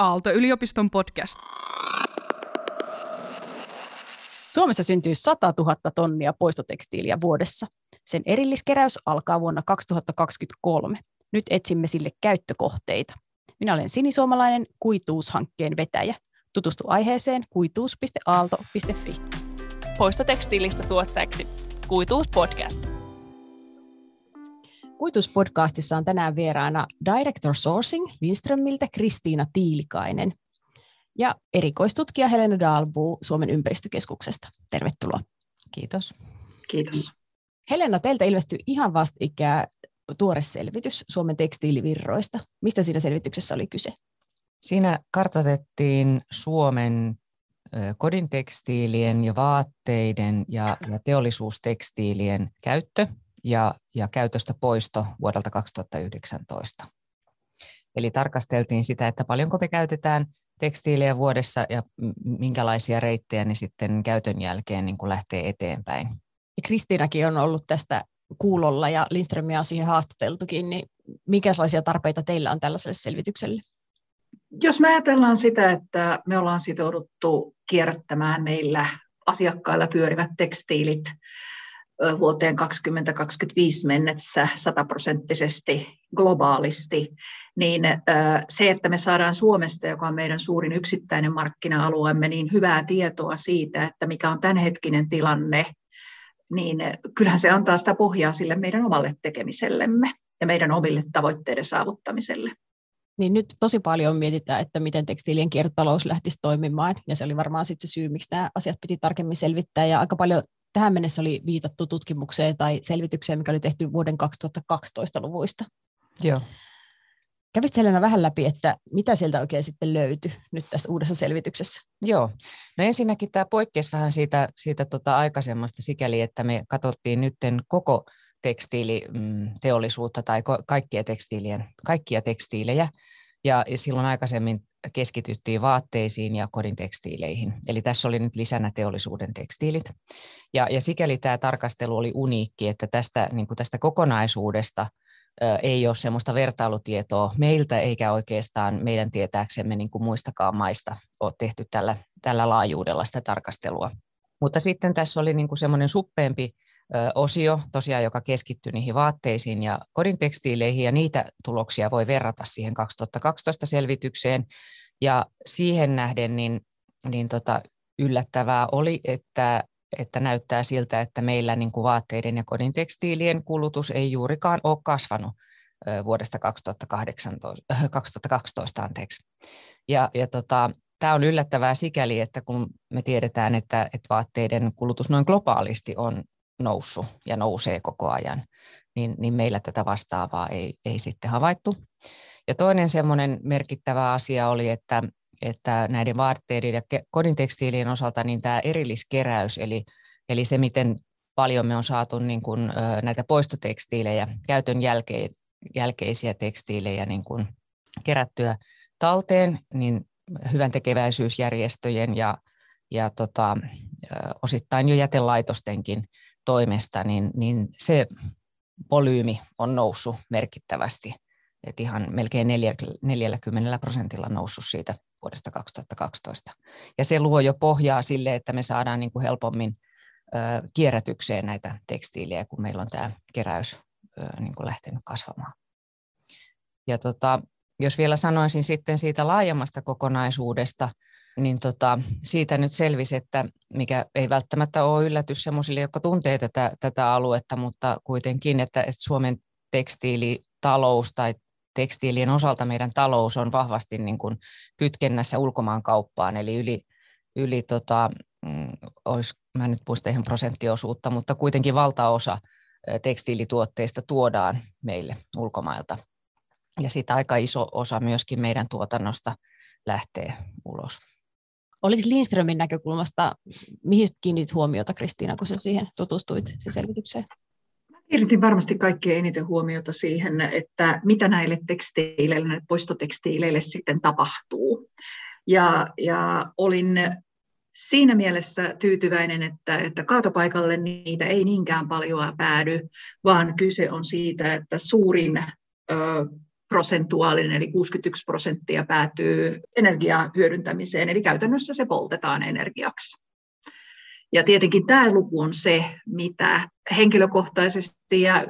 Aalto-yliopiston podcast. Suomessa syntyy 100 000 tonnia poistotekstiiliä vuodessa. Sen erilliskeräys alkaa vuonna 2023. Nyt etsimme sille käyttökohteita. Minä olen sinisuomalainen kuituushankkeen vetäjä. Tutustu aiheeseen kuituus.aalto.fi. Poistotekstiilistä tuottajaksi Kuituus Podcast. Kuituspodcastissa on tänään vieraana Director Sourcing Lindströmiltä Kristiina Tiilikainen ja erikoistutkija Helena Dalbu Suomen ympäristökeskuksesta. Tervetuloa. Kiitos. Kiitos. Helena, teiltä ilmestyi ihan vastikään tuore selvitys Suomen tekstiilivirroista. Mistä siinä selvityksessä oli kyse? Siinä kartoitettiin Suomen kodin tekstiilien ja vaatteiden ja, ja teollisuustekstiilien käyttö ja, ja käytöstä poisto vuodelta 2019. Eli tarkasteltiin sitä, että paljonko me käytetään tekstiilejä vuodessa ja minkälaisia reittejä ne sitten käytön jälkeen niin kuin lähtee eteenpäin. Ja Kristiinakin on ollut tästä kuulolla ja Lindströmiä on siihen haastateltukin, niin minkälaisia tarpeita teillä on tällaiselle selvitykselle? Jos me ajatellaan sitä, että me ollaan sitouduttu kierrättämään meillä asiakkailla pyörivät tekstiilit vuoteen 2025 mennessä sataprosenttisesti globaalisti, niin se, että me saadaan Suomesta, joka on meidän suurin yksittäinen markkina-alueemme, niin hyvää tietoa siitä, että mikä on tämänhetkinen tilanne, niin kyllähän se antaa sitä pohjaa sille meidän omalle tekemisellemme ja meidän omille tavoitteiden saavuttamiselle. Niin nyt tosi paljon mietitään, että miten tekstiilien kiertotalous lähtisi toimimaan, ja se oli varmaan sitten se syy, miksi nämä asiat piti tarkemmin selvittää, ja aika paljon tähän mennessä oli viitattu tutkimukseen tai selvitykseen, mikä oli tehty vuoden 2012 luvuista. Joo. Kävisit Helena vähän läpi, että mitä sieltä oikein sitten löytyi nyt tässä uudessa selvityksessä? Joo, no ensinnäkin tämä poikkeasi vähän siitä, siitä tota aikaisemmasta sikäli, että me katsottiin nyt koko tekstiiliteollisuutta tai kaikkia, tekstiilien, kaikkia tekstiilejä, ja silloin aikaisemmin keskityttiin vaatteisiin ja kodin tekstiileihin. Eli tässä oli nyt lisänä teollisuuden tekstiilit. Ja, ja sikäli tämä tarkastelu oli uniikki, että tästä, niin kuin tästä kokonaisuudesta ei ole sellaista vertailutietoa meiltä eikä oikeastaan meidän tietääksemme niin kuin muistakaan maista ole tehty tällä, tällä laajuudella sitä tarkastelua. Mutta sitten tässä oli niin kuin semmoinen suppeempi osio, tosiaan, joka keskittyy niihin vaatteisiin ja kodin tekstiileihin, ja niitä tuloksia voi verrata siihen 2012 selvitykseen. Ja siihen nähden niin, niin tota, yllättävää oli, että, että näyttää siltä, että meillä niin kuin vaatteiden ja kodin tekstiilien kulutus ei juurikaan ole kasvanut vuodesta 2018, 2012. Anteeksi. Ja, ja tota, tämä on yllättävää sikäli, että kun me tiedetään, että, että vaatteiden kulutus noin globaalisti on noussut ja nousee koko ajan, niin, niin meillä tätä vastaavaa ei, ei sitten havaittu. Ja toinen semmoinen merkittävä asia oli, että, että näiden vaatteiden ja kodin tekstiilien osalta niin tämä erilliskeräys, eli, eli se, miten paljon me on saatu niin kuin, näitä poistotekstiilejä, käytön jälkeen, jälkeisiä tekstiilejä niin kuin kerättyä talteen, niin hyvän tekeväisyysjärjestöjen ja, ja tota, osittain jo jätelaitostenkin toimesta, niin, niin se volyymi on noussut merkittävästi. Et ihan melkein 40 prosentilla noussut siitä vuodesta 2012. Ja se luo jo pohjaa sille, että me saadaan niin kuin helpommin ö, kierrätykseen näitä tekstiilejä, kun meillä on tämä keräys ö, niin kuin lähtenyt kasvamaan. Ja tota, jos vielä sanoisin sitten siitä laajemmasta kokonaisuudesta, niin tota, siitä nyt selvisi, että mikä ei välttämättä ole yllätys sellaisille, jotka tuntee tätä, tätä aluetta, mutta kuitenkin, että Suomen tekstiilitalous tai tekstiilien osalta meidän talous on vahvasti niin kuin kytkennässä ulkomaankauppaan, eli yli, yli tota, mm, olisi, mä nyt muista ihan prosenttiosuutta, mutta kuitenkin valtaosa tekstiilituotteista tuodaan meille ulkomailta. Ja siitä aika iso osa myöskin meidän tuotannosta lähtee ulos. Oliko Lindströmin näkökulmasta, mihin kiinnitit huomiota Kristiina, kun sä siihen tutustuit se selvitykseen? Kiinnitin varmasti kaikkein eniten huomiota siihen, että mitä näille tekstiileille, näille poistotekstiileille sitten tapahtuu. Ja, ja olin siinä mielessä tyytyväinen, että, että kaatopaikalle niitä ei niinkään paljon päädy, vaan kyse on siitä, että suurin prosentuaalinen, eli 61 prosenttia päätyy energiaa hyödyntämiseen, eli käytännössä se poltetaan energiaksi. Ja tietenkin tämä luku on se, mitä henkilökohtaisesti ja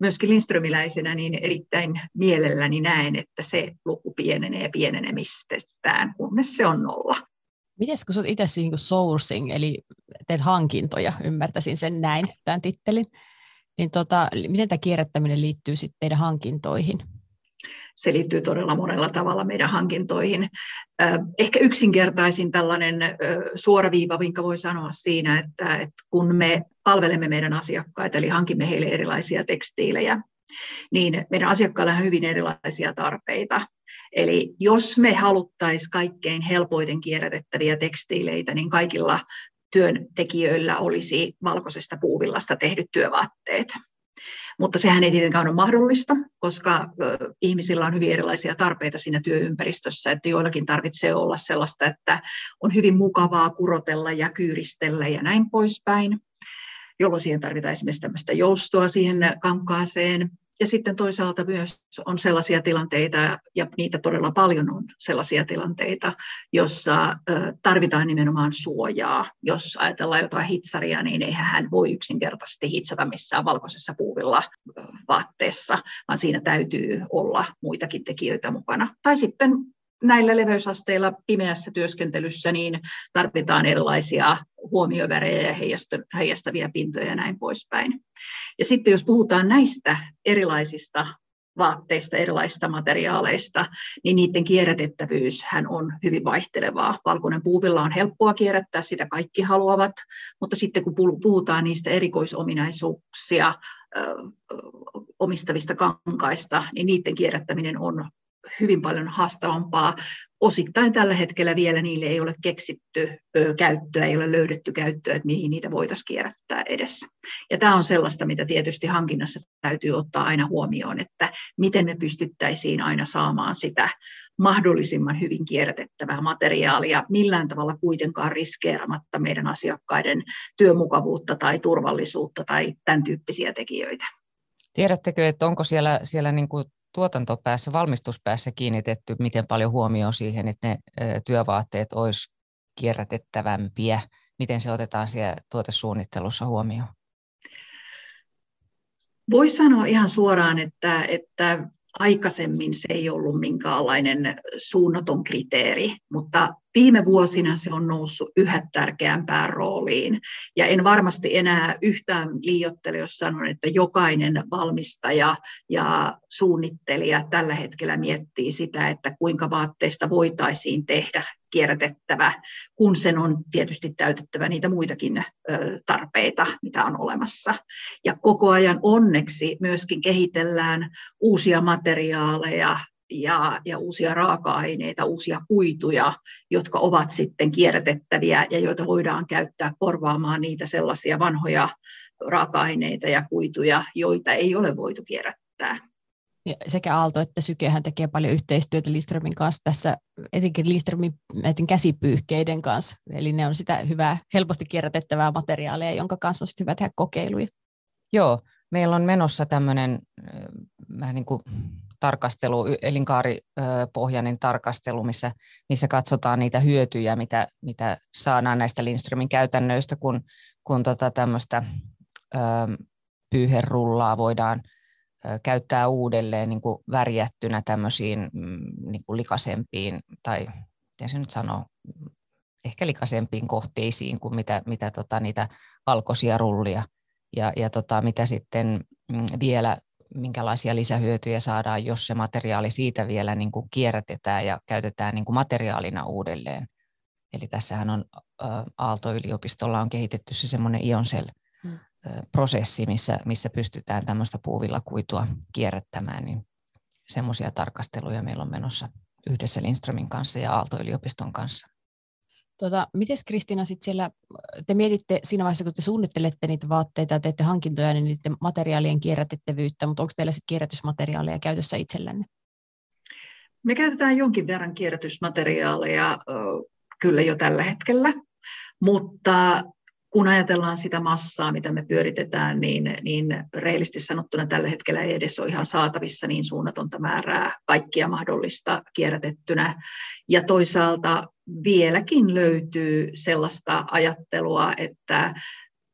myöskin Lindströmiläisenä niin erittäin mielelläni näen, että se luku pienenee pienenemistään, kunnes se on nolla. Miten kun olet itse niin sourcing, eli teet hankintoja, ymmärtäisin sen näin, tämän tittelin, niin tota, miten tämä kierrättäminen liittyy sitten teidän hankintoihin? Se liittyy todella monella tavalla meidän hankintoihin. Ehkä yksinkertaisin tällainen suoraviiva, minkä voi sanoa siinä, että, että kun me palvelemme meidän asiakkaita, eli hankimme heille erilaisia tekstiilejä, niin meidän asiakkailla on hyvin erilaisia tarpeita. Eli jos me haluttaisiin kaikkein helpoiten kierrätettäviä tekstiileitä, niin kaikilla työntekijöillä olisi valkoisesta puuvillasta tehdyt työvaatteet. Mutta sehän ei tietenkään ole mahdollista, koska ihmisillä on hyvin erilaisia tarpeita siinä työympäristössä, että joillakin tarvitsee olla sellaista, että on hyvin mukavaa kurotella ja kyyristellä ja näin poispäin, jolloin siihen tarvitaan esimerkiksi tämmöistä joustoa siihen kankaaseen. Ja sitten toisaalta myös on sellaisia tilanteita, ja niitä todella paljon on sellaisia tilanteita, jossa tarvitaan nimenomaan suojaa. Jos ajatellaan jotain hitsaria, niin eihän hän voi yksinkertaisesti hitsata missään valkoisessa puuvilla vaatteessa, vaan siinä täytyy olla muitakin tekijöitä mukana. Tai sitten näillä leveysasteilla pimeässä työskentelyssä niin tarvitaan erilaisia huomiovärejä ja heijastavia pintoja ja näin poispäin. Ja sitten jos puhutaan näistä erilaisista vaatteista, erilaisista materiaaleista, niin niiden kierrätettävyys hän on hyvin vaihtelevaa. Valkoinen puuvilla on helppoa kierrättää, sitä kaikki haluavat, mutta sitten kun puhutaan niistä erikoisominaisuuksia omistavista kankaista, niin niiden kierrättäminen on hyvin paljon haastavampaa. Osittain tällä hetkellä vielä niille ei ole keksitty käyttöä, ei ole löydetty käyttöä, että mihin niitä voitaisiin kierrättää edessä. Ja tämä on sellaista, mitä tietysti hankinnassa täytyy ottaa aina huomioon, että miten me pystyttäisiin aina saamaan sitä mahdollisimman hyvin kierrätettävää materiaalia, millään tavalla kuitenkaan riskeeramatta meidän asiakkaiden työmukavuutta tai turvallisuutta tai tämän tyyppisiä tekijöitä. Tiedättekö, että onko siellä, siellä niin kuin tuotantopäässä, valmistuspäässä kiinnitetty miten paljon huomioon siihen, että ne työvaatteet olisi kierrätettävämpiä? Miten se otetaan siellä tuotesuunnittelussa huomioon? Voi sanoa ihan suoraan, että, että aikaisemmin se ei ollut minkäänlainen suunnaton kriteeri, mutta viime vuosina se on noussut yhä tärkeämpään rooliin. Ja en varmasti enää yhtään liiottele, jos sanon, että jokainen valmistaja ja suunnittelija tällä hetkellä miettii sitä, että kuinka vaatteista voitaisiin tehdä kierrätettävä, kun sen on tietysti täytettävä niitä muitakin tarpeita, mitä on olemassa. Ja koko ajan onneksi myöskin kehitellään uusia materiaaleja, ja, ja uusia raaka-aineita, uusia kuituja, jotka ovat sitten kierrätettäviä ja joita voidaan käyttää korvaamaan niitä sellaisia vanhoja raaka-aineita ja kuituja, joita ei ole voitu kierrättää. Sekä Aalto että Sykehän tekee paljon yhteistyötä Lindströmin kanssa tässä, etenkin Lindströmin näiden käsipyyhkeiden kanssa. Eli ne on sitä hyvää, helposti kierrätettävää materiaalia, jonka kanssa on hyvä tehdä kokeiluja. Joo, meillä on menossa tämmöinen vähän niin kuin tarkastelu, elinkaaripohjainen tarkastelu, missä, missä katsotaan niitä hyötyjä, mitä, mitä saadaan näistä Lindströmin käytännöistä, kun, kun tota tämmöistä pyyherullaa voidaan käyttää uudelleen niin kuin värjättynä tämmöisiin mm, niin kuin likasempiin, tai miten se nyt sanoo, ehkä likasempiin kohteisiin kuin mitä, mitä tota, niitä valkoisia rullia. Ja, ja tota, mitä sitten mm, vielä minkälaisia lisähyötyjä saadaan, jos se materiaali siitä vielä niin kuin kierrätetään ja käytetään niin kuin materiaalina uudelleen. Eli tässähän on Aalto-yliopistolla on kehitetty se semmoinen Ioncell-prosessi, hmm. missä, missä pystytään tämmöistä puuvillakuitua kierrättämään, niin semmoisia tarkasteluja meillä on menossa yhdessä Lindströmin kanssa ja Aalto-yliopiston kanssa. Tota, Miten Kristiina sitten siellä, te mietitte siinä vaiheessa, kun te suunnittelette niitä vaatteita ja teette hankintoja, niin niiden materiaalien kierrätettävyyttä, mutta onko teillä sitten kierrätysmateriaaleja käytössä itsellenne? Me käytetään jonkin verran kierrätysmateriaaleja kyllä jo tällä hetkellä, mutta kun ajatellaan sitä massaa, mitä me pyöritetään, niin, niin reilisti sanottuna tällä hetkellä ei edes ole ihan saatavissa niin suunnatonta määrää kaikkia mahdollista kierrätettynä. Ja toisaalta vieläkin löytyy sellaista ajattelua, että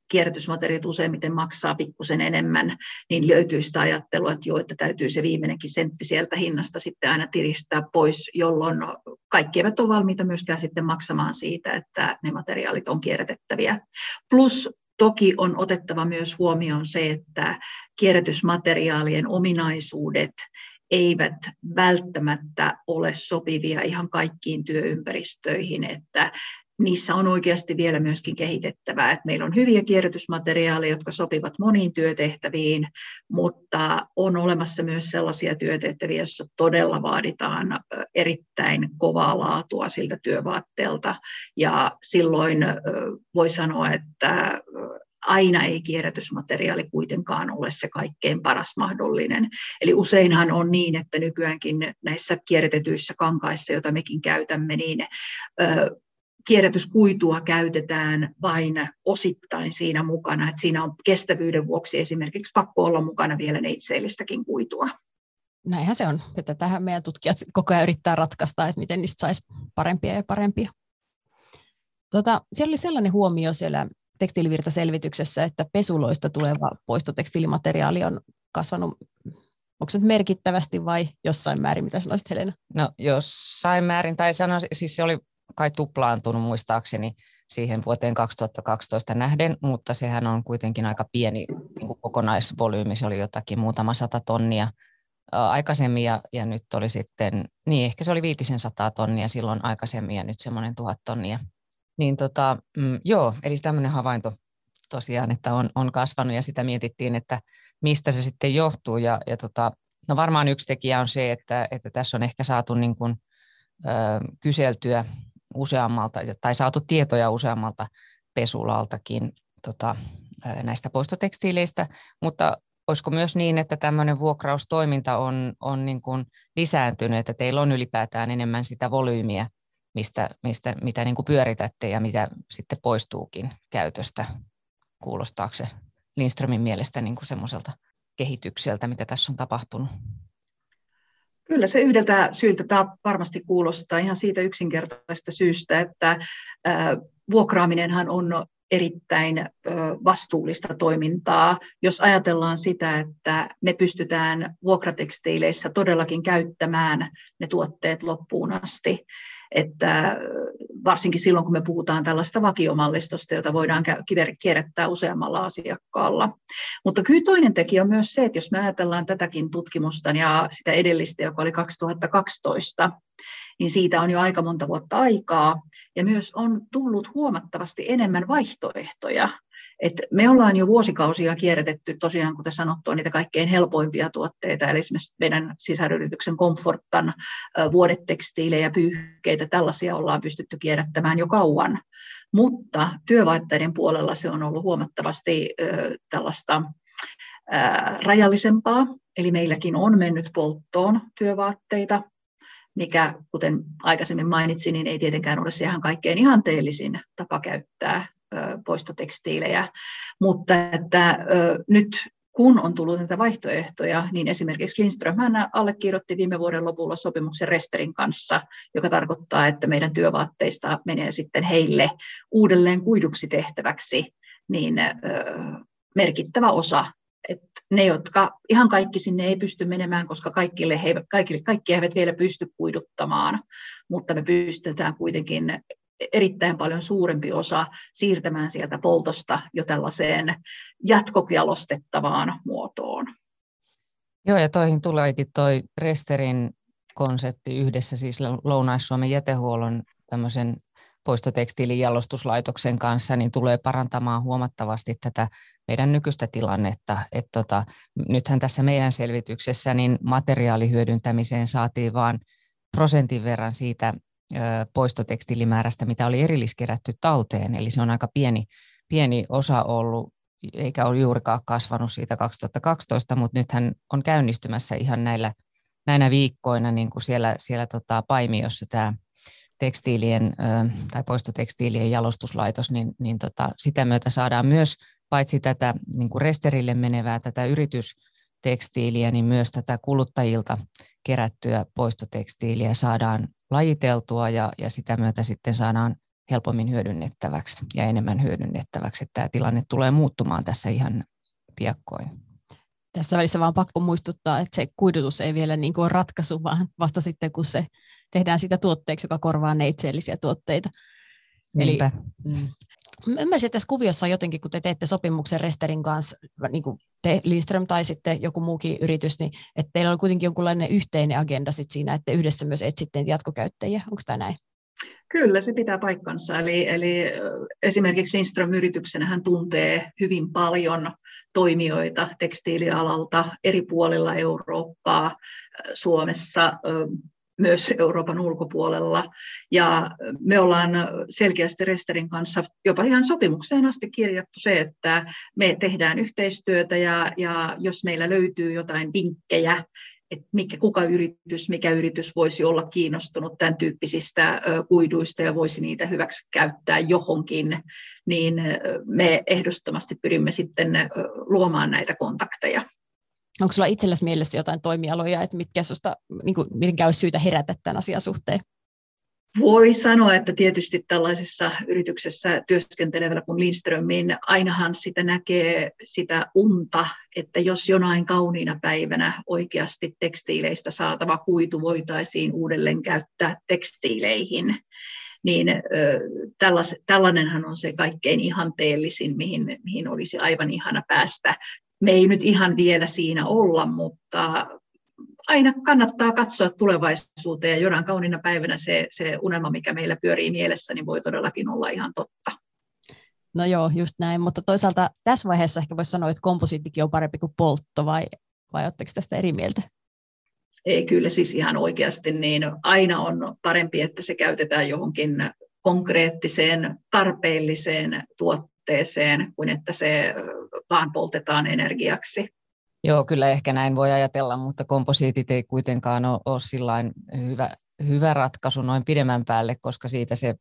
kierrätysmateriaalit useimmiten maksaa pikkusen enemmän, niin löytyy sitä ajattelua, että joo, että täytyy se viimeinenkin sentti sieltä hinnasta sitten aina tiristää pois, jolloin kaikki eivät ole valmiita myöskään sitten maksamaan siitä, että ne materiaalit on kierrätettäviä. Plus Toki on otettava myös huomioon se, että kierrätysmateriaalien ominaisuudet eivät välttämättä ole sopivia ihan kaikkiin työympäristöihin, että niissä on oikeasti vielä myöskin kehitettävää. Että meillä on hyviä kierrätysmateriaaleja, jotka sopivat moniin työtehtäviin, mutta on olemassa myös sellaisia työtehtäviä, joissa todella vaaditaan erittäin kovaa laatua siltä työvaatteelta. Ja silloin voi sanoa, että aina ei kierrätysmateriaali kuitenkaan ole se kaikkein paras mahdollinen. Eli useinhan on niin, että nykyäänkin näissä kierrätetyissä kankaissa, joita mekin käytämme, niin kierrätyskuitua käytetään vain osittain siinä mukana, että siinä on kestävyyden vuoksi esimerkiksi pakko olla mukana vielä neitseellistäkin kuitua. Näinhän se on, että tähän meidän tutkijat koko ajan yrittää ratkaista, että miten niistä saisi parempia ja parempia. Tota, siellä oli sellainen huomio siellä tekstiilivirtaselvityksessä, että pesuloista tuleva poistotekstiilimateriaali on kasvanut onko se merkittävästi vai jossain määrin, mitä sanoisit Helena? No jossain määrin, tai sanoisin, siis se oli kai tuplaantunut muistaakseni siihen vuoteen 2012 nähden, mutta sehän on kuitenkin aika pieni niin kuin kokonaisvolyymi, se oli jotakin muutama sata tonnia aikaisemmin ja, ja nyt oli sitten, niin ehkä se oli viitisen sataa tonnia silloin aikaisemmin ja nyt semmoinen tuhat tonnia. Niin tota, mm, joo, eli tämmöinen havainto tosiaan, että on, on kasvanut ja sitä mietittiin, että mistä se sitten johtuu ja, ja tota, no varmaan yksi tekijä on se, että, että tässä on ehkä saatu niin kuin, ö, kyseltyä useammalta, tai saatu tietoja useammalta pesulaltakin tota, näistä poistotekstiileistä, mutta olisiko myös niin, että tämmöinen vuokraustoiminta on, on niin kuin lisääntynyt, että teillä on ylipäätään enemmän sitä volyymiä, mistä, mistä, mitä niin kuin pyöritätte ja mitä sitten poistuukin käytöstä. Kuulostaako se Lindströmin mielestä niin kuin semmoiselta kehitykseltä, mitä tässä on tapahtunut? Kyllä se yhdeltä syyltä tämä varmasti kuulostaa ihan siitä yksinkertaisesta syystä, että vuokraaminenhan on erittäin vastuullista toimintaa, jos ajatellaan sitä, että me pystytään vuokratekstiileissä todellakin käyttämään ne tuotteet loppuun asti että varsinkin silloin, kun me puhutaan tällaista vakiomallistosta, jota voidaan kierrättää useammalla asiakkaalla. Mutta kyllä toinen tekijä on myös se, että jos me ajatellaan tätäkin tutkimusta ja sitä edellistä, joka oli 2012, niin siitä on jo aika monta vuotta aikaa, ja myös on tullut huomattavasti enemmän vaihtoehtoja et me ollaan jo vuosikausia kierrätetty tosiaan, kuten sanottua, niitä kaikkein helpoimpia tuotteita, eli esimerkiksi meidän sisäryrityksen Comfortan vuodetekstiilejä, pyyhkeitä, tällaisia ollaan pystytty kierrättämään jo kauan. Mutta työvaatteiden puolella se on ollut huomattavasti tällaista rajallisempaa, eli meilläkin on mennyt polttoon työvaatteita, mikä, kuten aikaisemmin mainitsin, niin ei tietenkään ole se ihan kaikkein ihanteellisin tapa käyttää poistotekstiilejä, mutta että nyt kun on tullut näitä vaihtoehtoja, niin esimerkiksi Lindström hän allekirjoitti viime vuoden lopulla sopimuksen Resterin kanssa, joka tarkoittaa, että meidän työvaatteista menee sitten heille uudelleen kuiduksi tehtäväksi niin merkittävä osa. Että ne, jotka ihan kaikki sinne ei pysty menemään, koska kaikille he, kaikille, kaikki eivät vielä pysty kuiduttamaan, mutta me pystytään kuitenkin erittäin paljon suurempi osa siirtämään sieltä poltosta jo tällaiseen jatkojalostettavaan muotoon. Joo, ja toihin tuleekin toi Resterin konsepti yhdessä siis Lounais-Suomen jätehuollon tämmöisen poistotekstiilin jalostuslaitoksen kanssa, niin tulee parantamaan huomattavasti tätä meidän nykyistä tilannetta. Et tota, nythän tässä meidän selvityksessä niin materiaalihyödyntämiseen saatiin vain prosentin verran siitä poistotekstiilimäärästä, mitä oli erilliskerätty talteen. Eli se on aika pieni, pieni osa ollut, eikä ole juurikaan kasvanut siitä 2012, mutta nythän on käynnistymässä ihan näillä, näinä viikkoina niin kuin siellä, siellä tota Paimiossa tämä tekstiilien tai poistotekstiilien jalostuslaitos, niin, niin tota, sitä myötä saadaan myös paitsi tätä niin kuin resterille menevää tätä yritystekstiiliä, niin myös tätä kuluttajilta kerättyä poistotekstiiliä saadaan lajiteltua ja, ja sitä myötä sitten saadaan helpommin hyödynnettäväksi ja enemmän hyödynnettäväksi. Että tämä tilanne tulee muuttumaan tässä ihan piakkoin. Tässä välissä vaan pakko muistuttaa, että se kuidutus ei vielä niin kuin ole ratkaisu, vaan vasta sitten kun se tehdään sitä tuotteeksi, joka korvaa neitseellisiä tuotteita. Niinpä. Eli mm, ymmärsin, että tässä kuviossa on jotenkin, kun te teette sopimuksen Resterin kanssa, niin kuin te Lindström tai sitten joku muukin yritys, niin että teillä on kuitenkin jonkunlainen yhteinen agenda sit siinä, että yhdessä myös etsitte jatkokäyttäjiä. Onko tämä näin? Kyllä, se pitää paikkansa. Eli, eli esimerkiksi Lindström-yrityksenä hän tuntee hyvin paljon toimijoita tekstiilialalta eri puolilla Eurooppaa, Suomessa, myös Euroopan ulkopuolella. Ja me ollaan selkeästi Resterin kanssa jopa ihan sopimukseen asti kirjattu se, että me tehdään yhteistyötä ja, ja jos meillä löytyy jotain vinkkejä, että mikä, kuka yritys, mikä yritys voisi olla kiinnostunut tämän tyyppisistä kuiduista ja voisi niitä hyväksi käyttää johonkin, niin me ehdottomasti pyrimme sitten luomaan näitä kontakteja. Onko sulla itsellesi mielessä jotain toimialoja, että mitkä susta, niin kuin, mitkä olisi syytä herätä tämän asian suhteen? Voi sanoa, että tietysti tällaisessa yrityksessä työskentelevällä kuin Lindströmin, ainahan sitä näkee sitä unta, että jos jonain kauniina päivänä oikeasti tekstiileistä saatava kuitu voitaisiin uudelleen käyttää tekstiileihin, niin tällainenhan on se kaikkein ihanteellisin, mihin, mihin olisi aivan ihana päästä. Me ei nyt ihan vielä siinä olla, mutta aina kannattaa katsoa tulevaisuuteen ja jonain kauniina päivänä se, se unelma, mikä meillä pyörii mielessä, niin voi todellakin olla ihan totta. No joo, just näin, mutta toisaalta tässä vaiheessa ehkä voisi sanoa, että komposiittikin on parempi kuin poltto, vai, vai oletteko tästä eri mieltä? Ei, kyllä siis ihan oikeasti, niin aina on parempi, että se käytetään johonkin konkreettiseen, tarpeelliseen tuotteeseen, kuin että se vaan poltetaan energiaksi. Joo, kyllä ehkä näin voi ajatella, mutta komposiitit ei kuitenkaan ole, ole hyvä, hyvä ratkaisu noin pidemmän päälle, koska siitä se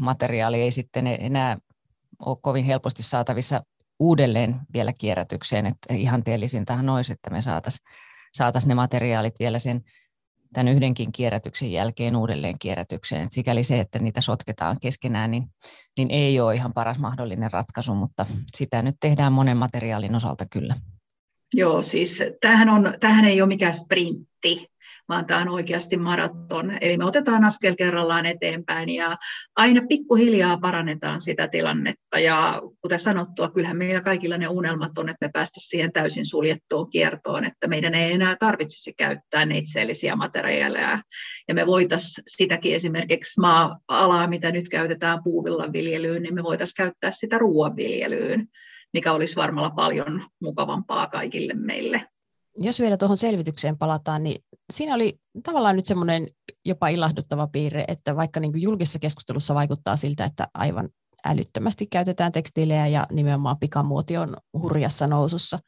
materiaali ei sitten enää ole kovin helposti saatavissa uudelleen vielä kierrätykseen. Että ihanteellisintahan olisi, että me saataisiin saatais ne materiaalit vielä sen tämän yhdenkin kierrätyksen jälkeen uudelleen kierrätykseen. Sikäli se, että niitä sotketaan keskenään, niin, niin ei ole ihan paras mahdollinen ratkaisu, mutta sitä nyt tehdään monen materiaalin osalta kyllä. Joo, siis tämähän, on, tämähän ei ole mikään sprintti, vaan tämä on oikeasti maraton. Eli me otetaan askel kerrallaan eteenpäin ja aina pikkuhiljaa parannetaan sitä tilannetta. Ja kuten sanottua, kyllähän meillä kaikilla ne unelmat on, että me päästä siihen täysin suljettuun kiertoon, että meidän ei enää tarvitsisi käyttää neitseellisiä materiaaleja. Ja me voitaisiin sitäkin esimerkiksi maa-alaa, mitä nyt käytetään puuvillan viljelyyn, niin me voitaisiin käyttää sitä ruoanviljelyyn mikä olisi varmalla paljon mukavampaa kaikille meille. Jos vielä tuohon selvitykseen palataan, niin siinä oli tavallaan nyt semmoinen jopa ilahduttava piirre, että vaikka niin julkisessa keskustelussa vaikuttaa siltä, että aivan älyttömästi käytetään tekstiilejä ja nimenomaan pikamuoti on hurjassa nousussa,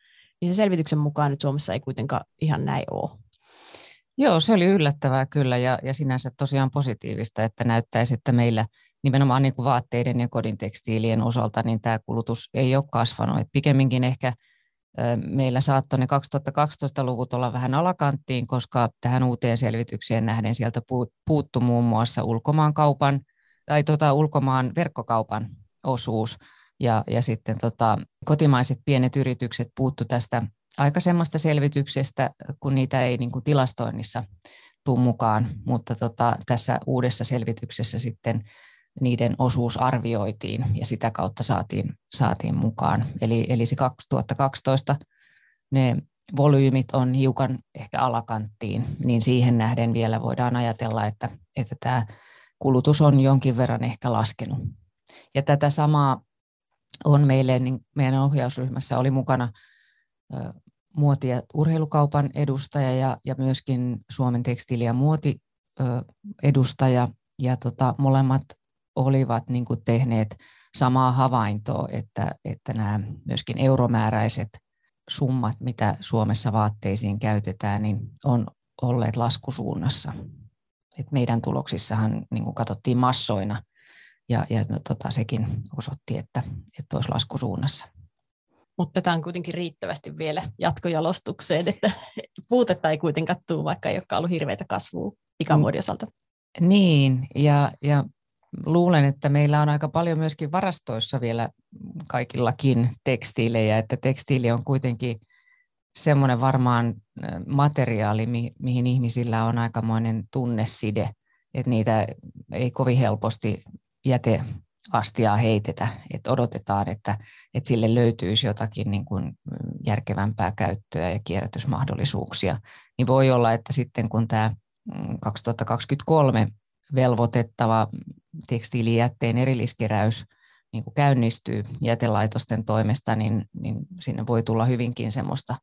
niin se selvityksen mukaan nyt Suomessa ei kuitenkaan ihan näin ole. Joo, se oli yllättävää kyllä ja, ja sinänsä tosiaan positiivista, että näyttäisi, että meillä nimenomaan niin kuin vaatteiden ja kodin tekstiilien osalta niin tämä kulutus ei ole kasvanut. Et pikemminkin ehkä meillä saattoi ne 2012-luvut olla vähän alakanttiin, koska tähän uuteen selvitykseen nähden sieltä puuttu muun muassa ulkomaankaupan tai tota, ulkomaan verkkokaupan osuus. Ja, ja sitten tota, kotimaiset pienet yritykset puuttu tästä aikaisemmasta selvityksestä, kun niitä ei niin kuin tilastoinnissa tule mukaan, mutta tota, tässä uudessa selvityksessä sitten niiden osuus arvioitiin ja sitä kautta saatiin, saatiin mukaan. Eli, eli se 2012 ne volyymit on hiukan ehkä alakanttiin, niin siihen nähden vielä voidaan ajatella, että, että tämä kulutus on jonkin verran ehkä laskenut. Ja tätä samaa on meille, niin meidän ohjausryhmässä oli mukana muoti- ja urheilukaupan edustaja ja, ja myöskin Suomen tekstiili- ja muoti edustaja, ja tota, molemmat olivat niin kuin tehneet samaa havaintoa, että, että nämä myöskin euromääräiset summat, mitä Suomessa vaatteisiin käytetään, niin on olleet laskusuunnassa. Et meidän tuloksissahan niin kuin katsottiin massoina ja, ja no, tota, sekin osoitti, että, että olisi laskusuunnassa. Mutta tämä on kuitenkin riittävästi vielä jatkojalostukseen, että puutetta ei kuitenkaan tule, vaikka ei olekaan ollut hirveätä kasvua pikamuodin osalta. Niin, ja, ja luulen, että meillä on aika paljon myöskin varastoissa vielä kaikillakin tekstiilejä, että tekstiili on kuitenkin semmoinen varmaan materiaali, mi- mihin ihmisillä on aikamoinen tunneside, että niitä ei kovin helposti jäteastiaa heitetä, että odotetaan, että, että sille löytyisi jotakin niin kuin järkevämpää käyttöä ja kierrätysmahdollisuuksia. Niin voi olla, että sitten kun tämä 2023 mm, velvoitettava tekstiilijätteen erilliskeräys niin kuin käynnistyy jätelaitosten toimesta, niin, niin sinne voi tulla hyvinkin semmoista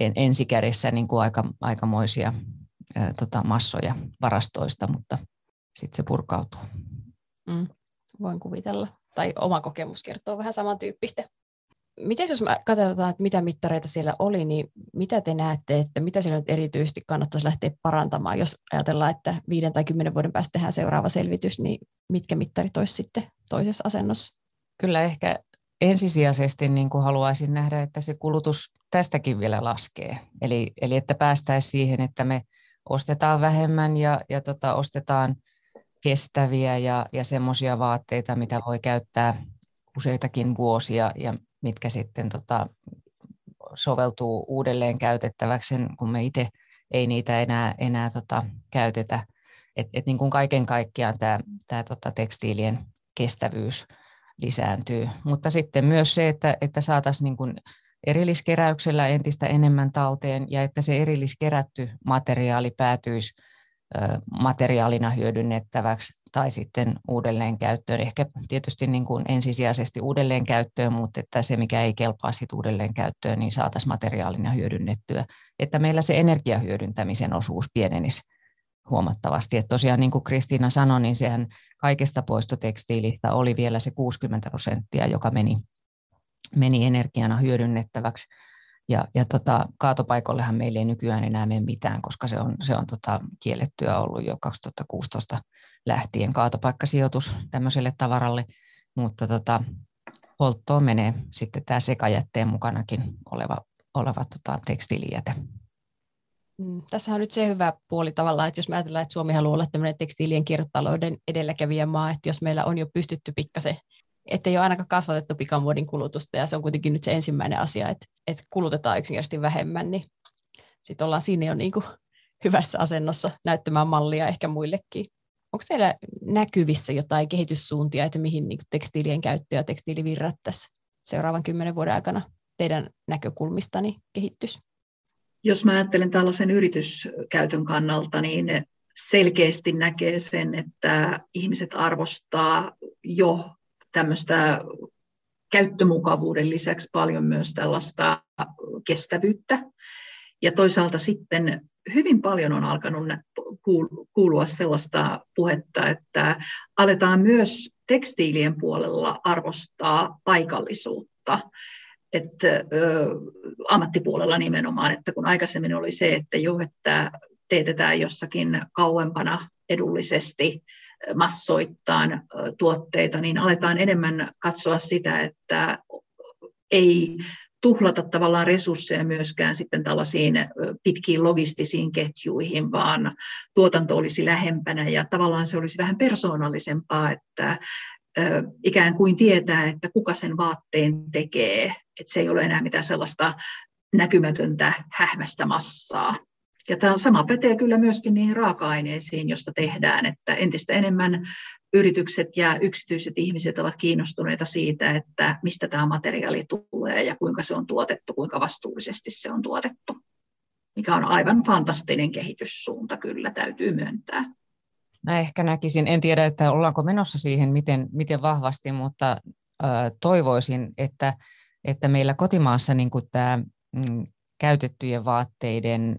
en, ensikädessä niin kuin aika, aikamoisia ää, tota, massoja varastoista, mutta sitten se purkautuu. Mm, voin kuvitella. Tai oma kokemus kertoo vähän samantyyppistä. Miten jos katsotaan, että mitä mittareita siellä oli, niin mitä te näette, että mitä siellä nyt erityisesti kannattaisi lähteä parantamaan, jos ajatellaan, että viiden tai kymmenen vuoden päästä tehdään seuraava selvitys, niin mitkä mittarit olisi sitten toisessa asennossa? Kyllä ehkä ensisijaisesti niin kuin haluaisin nähdä, että se kulutus tästäkin vielä laskee. Eli, eli että päästäisiin siihen, että me ostetaan vähemmän ja, ja tota, ostetaan kestäviä ja, ja semmoisia vaatteita, mitä voi käyttää useitakin vuosia ja mitkä sitten tota, soveltuu uudelleen käytettäväksi, kun me itse ei niitä enää, enää tota, käytetä. Et, et niin kuin kaiken kaikkiaan tämä, tämä tota, tekstiilien kestävyys lisääntyy. Mutta sitten myös se, että, että saataisiin niin erilliskeräyksellä entistä enemmän talteen ja että se erilliskerätty materiaali päätyisi materiaalina hyödynnettäväksi tai sitten uudelleen käyttöön. Ehkä tietysti niin kuin ensisijaisesti uudelleen käyttöön, mutta että se, mikä ei kelpaa sitten uudelleen käyttöön, niin saataisiin materiaalina hyödynnettyä. Että meillä se energiahyödyntämisen osuus pienenisi huomattavasti. Että tosiaan niin kuin Kristiina sanoi, niin sehän kaikesta poistotekstiilistä oli vielä se 60 prosenttia, joka meni, meni energiana hyödynnettäväksi. Ja, ja tota, kaatopaikollehan meillä ei nykyään enää mene mitään, koska se on, se on tota, kiellettyä ollut jo 2016 lähtien kaatopaikkasijoitus tämmöiselle tavaralle, mutta tota, polttoon menee sitten tämä sekajätteen mukanakin oleva, oleva tota, tekstiilijäte. Mm, tässä on nyt se hyvä puoli tavallaan, että jos me ajatellaan, että Suomi haluaa olla tämmöinen tekstiilien kiertotalouden edelläkävijä maa, että jos meillä on jo pystytty pikkasen, että ei ole ainakaan kasvatettu pikamuodin kulutusta, ja se on kuitenkin nyt se ensimmäinen asia, että, että kulutetaan yksinkertaisesti vähemmän, niin sitten ollaan siinä jo niin kuin hyvässä asennossa näyttämään mallia ehkä muillekin. Onko teillä näkyvissä jotain kehityssuuntia, että mihin niin tekstiilien käyttö ja tekstiilivirrat tässä seuraavan kymmenen vuoden aikana teidän näkökulmistani kehittyisi? Jos mä ajattelen tällaisen yrityskäytön kannalta, niin selkeästi näkee sen, että ihmiset arvostaa jo tämmöistä käyttömukavuuden lisäksi paljon myös tällaista kestävyyttä. Ja toisaalta sitten hyvin paljon on alkanut kuulua sellaista puhetta, että aletaan myös tekstiilien puolella arvostaa paikallisuutta että ö, ammattipuolella nimenomaan, että kun aikaisemmin oli se, että jo, että teetetään jossakin kauempana edullisesti massoittaan tuotteita, niin aletaan enemmän katsoa sitä, että ei tuhlata tavallaan resursseja myöskään sitten tällaisiin pitkiin logistisiin ketjuihin, vaan tuotanto olisi lähempänä ja tavallaan se olisi vähän persoonallisempaa, että ikään kuin tietää, että kuka sen vaatteen tekee, että se ei ole enää mitään sellaista näkymätöntä hähmästä massaa. Ja tämä sama pätee kyllä myöskin niihin raaka-aineisiin, joista tehdään, että entistä enemmän yritykset ja yksityiset ihmiset ovat kiinnostuneita siitä, että mistä tämä materiaali tulee ja kuinka se on tuotettu, kuinka vastuullisesti se on tuotettu, mikä on aivan fantastinen kehityssuunta kyllä, täytyy myöntää. Mä ehkä näkisin, en tiedä, että ollaanko menossa siihen, miten, miten vahvasti, mutta toivoisin, että, että meillä kotimaassa niin tämä mm, käytettyjen vaatteiden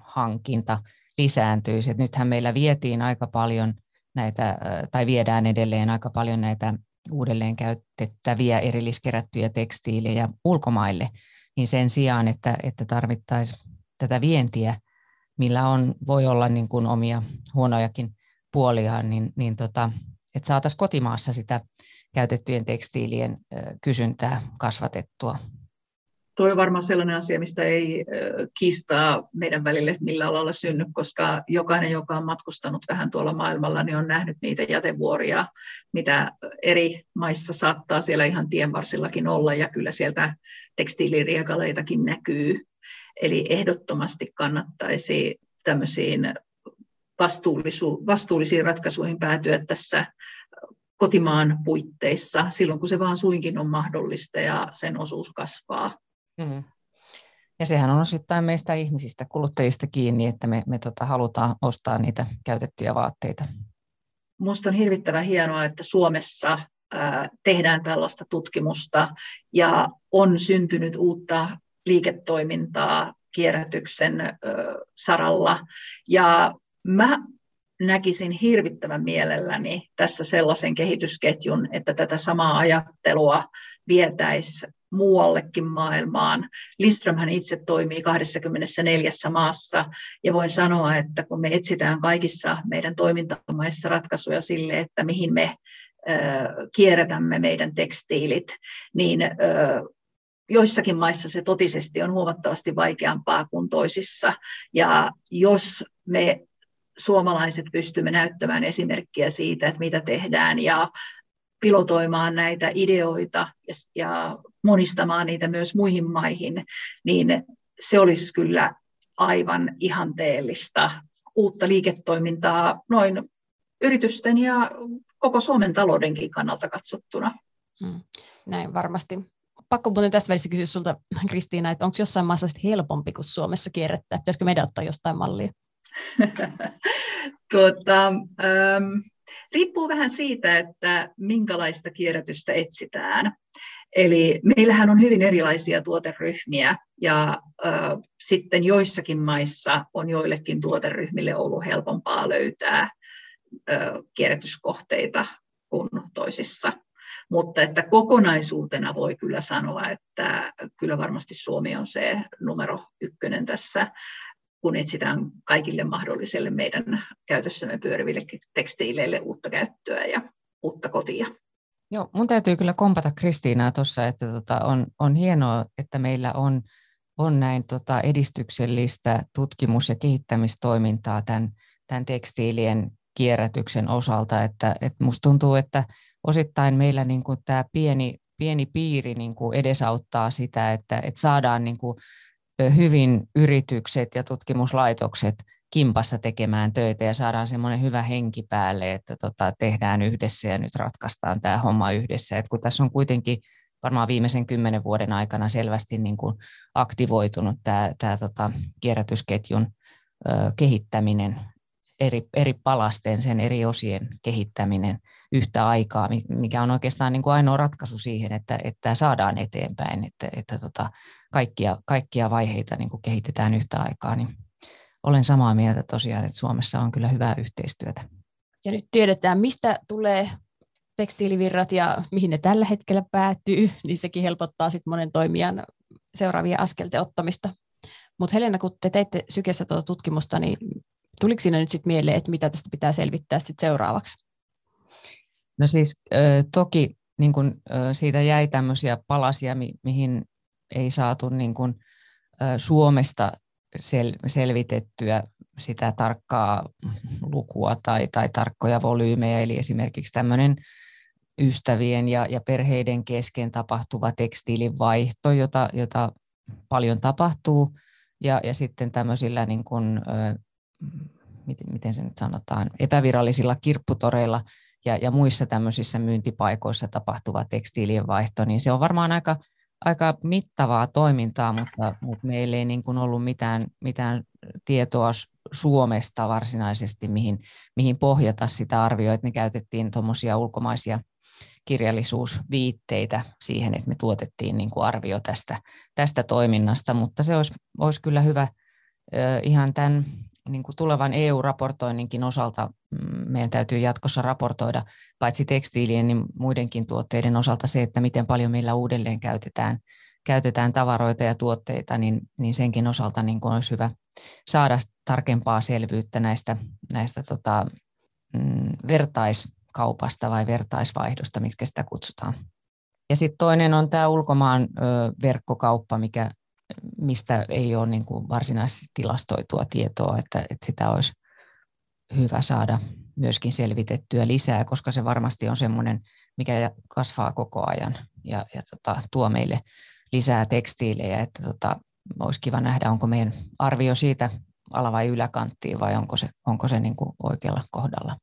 hankinta lisääntyisi. Et nythän meillä vietiin aika paljon näitä, tai viedään edelleen aika paljon näitä uudelleen käytettäviä erilliskerättyjä tekstiilejä ulkomaille, niin sen sijaan, että, että tarvittaisiin tätä vientiä millä on, voi olla niin kuin omia huonojakin puoliaan, niin, niin tota, että saataisiin kotimaassa sitä käytettyjen tekstiilien kysyntää kasvatettua. Tuo on varmaan sellainen asia, mistä ei kiistaa meidän välille millä alalla synny, koska jokainen, joka on matkustanut vähän tuolla maailmalla, niin on nähnyt niitä jätevuoria, mitä eri maissa saattaa siellä ihan tienvarsillakin olla, ja kyllä sieltä tekstiiliriekaleitakin näkyy. Eli ehdottomasti kannattaisi tämmöisiin vastuullisiin ratkaisuihin päätyä tässä kotimaan puitteissa silloin, kun se vaan suinkin on mahdollista ja sen osuus kasvaa. Mm. Ja sehän on osittain meistä ihmisistä, kuluttajista kiinni, että me, me tota, halutaan ostaa niitä käytettyjä vaatteita. Minusta on hirvittävän hienoa, että Suomessa ää, tehdään tällaista tutkimusta ja on syntynyt uutta liiketoimintaa kierrätyksen saralla. Ja mä näkisin hirvittävän mielelläni tässä sellaisen kehitysketjun, että tätä samaa ajattelua vietäisi muuallekin maailmaan. Lindströmhän itse toimii 24 maassa ja voin sanoa, että kun me etsitään kaikissa meidän toimintamaissa ratkaisuja sille, että mihin me kierrätämme meidän tekstiilit, niin joissakin maissa se totisesti on huomattavasti vaikeampaa kuin toisissa. Ja jos me suomalaiset pystymme näyttämään esimerkkiä siitä, että mitä tehdään ja pilotoimaan näitä ideoita ja monistamaan niitä myös muihin maihin, niin se olisi kyllä aivan ihanteellista uutta liiketoimintaa noin yritysten ja koko Suomen taloudenkin kannalta katsottuna. Hmm, näin varmasti. Pakko muuten tässä välissä kysyä sinulta, Kristiina, että onko jossain maassa helpompi kuin Suomessa kierrättää? Pitäisikö meidän ottaa jostain mallia? tuota, ähm, riippuu vähän siitä, että minkälaista kierrätystä etsitään. Eli meillähän on hyvin erilaisia tuoteryhmiä ja äh, sitten joissakin maissa on joillekin tuoteryhmille ollut helpompaa löytää äh, kierrätyskohteita kuin toisissa. Mutta että kokonaisuutena voi kyllä sanoa, että kyllä varmasti Suomi on se numero ykkönen tässä kun etsitään kaikille mahdollisille meidän käytössämme pyöriville tekstiileille uutta käyttöä ja uutta kotia. Joo, mun täytyy kyllä kompata Kristiinaa tuossa, että tota, on, on hienoa, että meillä on, on näin tota edistyksellistä tutkimus- ja kehittämistoimintaa tämän, tämän tekstiilien kierrätyksen osalta, että, että musta tuntuu, että osittain meillä niin tämä pieni, pieni piiri niin edesauttaa sitä, että, että saadaan niin hyvin yritykset ja tutkimuslaitokset kimpassa tekemään töitä ja saadaan semmoinen hyvä henki päälle, että tota, tehdään yhdessä ja nyt ratkaistaan tämä homma yhdessä. Et kun tässä on kuitenkin varmaan viimeisen kymmenen vuoden aikana selvästi niin kuin aktivoitunut tämä, tämä tota, kierrätysketjun ö, kehittäminen eri, eri palasten, sen eri osien kehittäminen yhtä aikaa, mikä on oikeastaan niin kuin ainoa ratkaisu siihen, että, että saadaan eteenpäin, että, että tota, kaikkia, kaikkia vaiheita niin kuin kehitetään yhtä aikaa, niin olen samaa mieltä tosiaan, että Suomessa on kyllä hyvää yhteistyötä. Ja nyt tiedetään, mistä tulee tekstiilivirrat ja mihin ne tällä hetkellä päätyy, niin sekin helpottaa sitten monen toimijan seuraavia askelten ottamista. Mutta Helena, kun te teitte sykessä tuota tutkimusta, niin tuliko siinä nyt sitten mieleen, että mitä tästä pitää selvittää sitten seuraavaksi? No siis toki niin kun, siitä jäi tämmöisiä palasia, mihin ei saatu niin kun, Suomesta sel- selvitettyä sitä tarkkaa lukua tai, tai tarkkoja volyymejä, eli esimerkiksi tämmöinen ystävien ja, ja perheiden kesken tapahtuva tekstiilin vaihto, jota, jota paljon tapahtuu, ja, ja sitten tämmöisillä niin kuin, miten, miten se nyt sanotaan, epävirallisilla kirpputoreilla ja, ja muissa tämmöisissä myyntipaikoissa tapahtuva tekstiilien vaihto, niin se on varmaan aika, aika mittavaa toimintaa, mutta, mutta meillä ei niin kuin ollut mitään, mitään tietoa Suomesta varsinaisesti, mihin, mihin pohjata sitä arvioa, että me käytettiin tuommoisia ulkomaisia kirjallisuusviitteitä siihen, että me tuotettiin niin kuin arvio tästä, tästä toiminnasta, mutta se olisi, olisi kyllä hyvä ihan tämän niin kuin tulevan EU-raportoinninkin osalta mm, meidän täytyy jatkossa raportoida paitsi tekstiilien, niin muidenkin tuotteiden osalta se, että miten paljon meillä uudelleen käytetään, käytetään tavaroita ja tuotteita, niin, niin senkin osalta niin kuin olisi hyvä, saada tarkempaa selvyyttä näistä, näistä tota, mm, vertaiskaupasta vai vertaisvaihdosta, miksi sitä kutsutaan. Ja sitten toinen on tämä ulkomaan ö, verkkokauppa, mikä, mistä ei ole niin kuin varsinaisesti tilastoitua tietoa, että, että sitä olisi hyvä saada myöskin selvitettyä lisää, koska se varmasti on semmoinen, mikä kasvaa koko ajan ja, ja tota, tuo meille lisää tekstiilejä, että tota, olisi kiva nähdä, onko meidän arvio siitä ala- vai yläkanttiin vai onko se, onko se niin kuin oikealla kohdalla.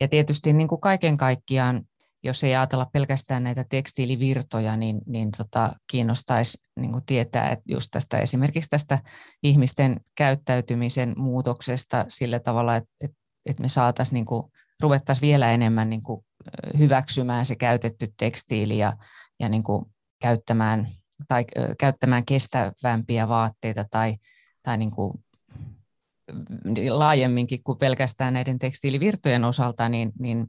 Ja tietysti niin kuin kaiken kaikkiaan, jos ei ajatella pelkästään näitä tekstiilivirtoja, niin, niin tota, kiinnostaisi niin kuin tietää että just tästä, esimerkiksi tästä ihmisten käyttäytymisen muutoksesta sillä tavalla, että, että, että me saataisiin niin kuin, ruvettaisiin vielä enemmän niin kuin hyväksymään se käytetty tekstiili ja, ja niin kuin käyttämään, tai, käyttämään kestävämpiä vaatteita tai, tai niin kuin laajemminkin kuin pelkästään näiden tekstiilivirtojen osalta, niin, niin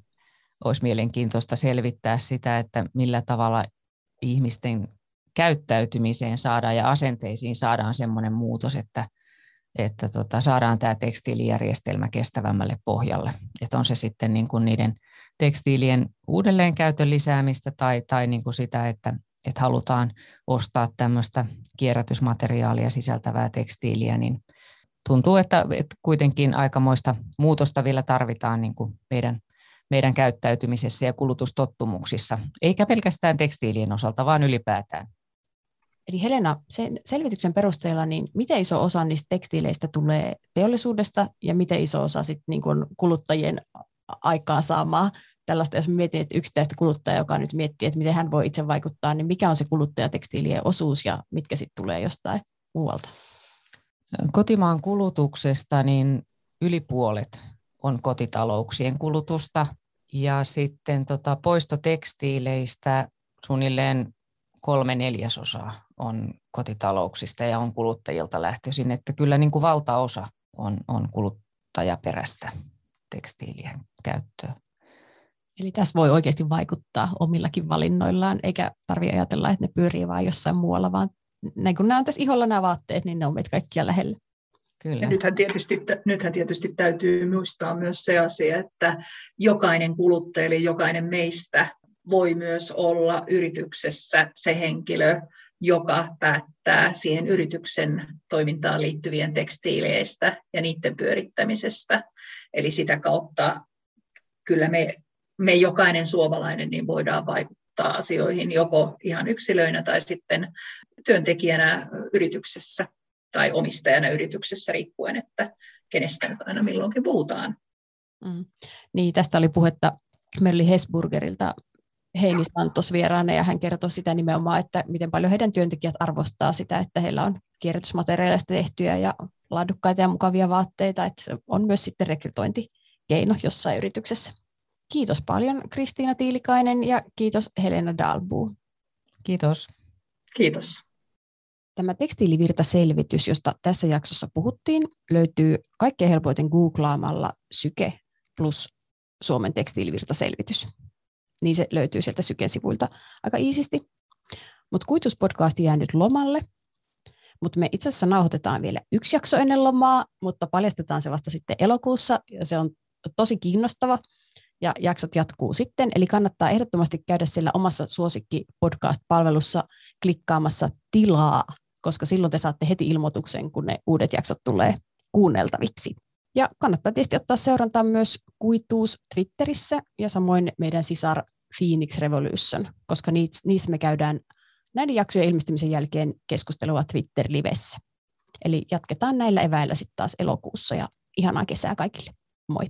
olisi mielenkiintoista selvittää sitä, että millä tavalla ihmisten käyttäytymiseen saadaan ja asenteisiin saadaan sellainen muutos, että, että tota, saadaan tämä tekstiilijärjestelmä kestävämmälle pohjalle. Että on se sitten niin kuin niiden tekstiilien uudelleenkäytön lisäämistä tai, tai niin kuin sitä, että, että halutaan ostaa tämmöistä kierrätysmateriaalia sisältävää tekstiiliä, niin tuntuu, että, että kuitenkin aikamoista muutosta vielä tarvitaan niin kuin meidän, meidän käyttäytymisessä ja kulutustottumuksissa, eikä pelkästään tekstiilien osalta, vaan ylipäätään. Eli Helena, sen selvityksen perusteella, niin miten iso osa niistä tekstiileistä tulee teollisuudesta ja miten iso osa sit niin kuin kuluttajien aikaa saamaa tällaista, jos mietin, että yksittäistä kuluttajaa, joka nyt miettii, että miten hän voi itse vaikuttaa, niin mikä on se kuluttajatekstiilien osuus ja mitkä sitten tulee jostain muualta? Kotimaan kulutuksesta niin yli puolet on kotitalouksien kulutusta ja sitten tota, poistotekstiileistä suunnilleen kolme neljäsosaa on kotitalouksista ja on kuluttajilta lähtöisin, että kyllä niin kuin valtaosa on, on kuluttajaperäistä tekstiilien käyttöä. Eli tässä voi oikeasti vaikuttaa omillakin valinnoillaan, eikä tarvitse ajatella, että ne pyörii vain jossain muualla, vaan näin kun nämä on tässä iholla nämä vaatteet, niin ne on meitä kaikkia lähellä. Kyllä. Ja nythän tietysti, nythän tietysti täytyy muistaa myös se asia, että jokainen kuluttaja, eli jokainen meistä voi myös olla yrityksessä se henkilö, joka päättää siihen yrityksen toimintaan liittyvien tekstiileistä ja niiden pyörittämisestä. Eli sitä kautta kyllä me, me jokainen suomalainen niin voidaan vaikuttaa asioihin joko ihan yksilöinä tai sitten työntekijänä yrityksessä tai omistajana yrityksessä riippuen, että kenestä nyt aina milloinkin puhutaan. Mm. Niin, tästä oli puhetta Merli Hesburgerilta Heini Santos vieraana ja hän kertoi sitä nimenomaan, että miten paljon heidän työntekijät arvostaa sitä, että heillä on kierrätysmateriaalista tehtyjä ja laadukkaita ja mukavia vaatteita, että se on myös sitten rekrytointikeino jossain yrityksessä. Kiitos paljon Kristiina Tiilikainen ja kiitos Helena Dalbu. Kiitos. Kiitos. Tämä tekstiilivirtaselvitys, josta tässä jaksossa puhuttiin, löytyy kaikkein helpoiten googlaamalla Syke plus Suomen tekstiilivirtaselvitys. Niin se löytyy sieltä Syken sivuilta aika iisisti. Mutta kuituspodcast jää nyt lomalle, mutta me itse asiassa nauhoitetaan vielä yksi jakso ennen lomaa, mutta paljastetaan se vasta sitten elokuussa, ja se on tosi kiinnostava, ja jaksot jatkuu sitten, eli kannattaa ehdottomasti käydä siellä omassa suosikki podcast-palvelussa klikkaamassa tilaa, koska silloin te saatte heti ilmoituksen, kun ne uudet jaksot tulee kuunneltaviksi. Ja kannattaa tietysti ottaa seurantaa myös kuituus Twitterissä ja samoin meidän sisar Phoenix Revolution, koska niissä me käydään näiden jaksojen ilmestymisen jälkeen keskustelua Twitter-livessä. Eli jatketaan näillä eväillä sitten taas elokuussa ja ihanaa kesää kaikille. Moi!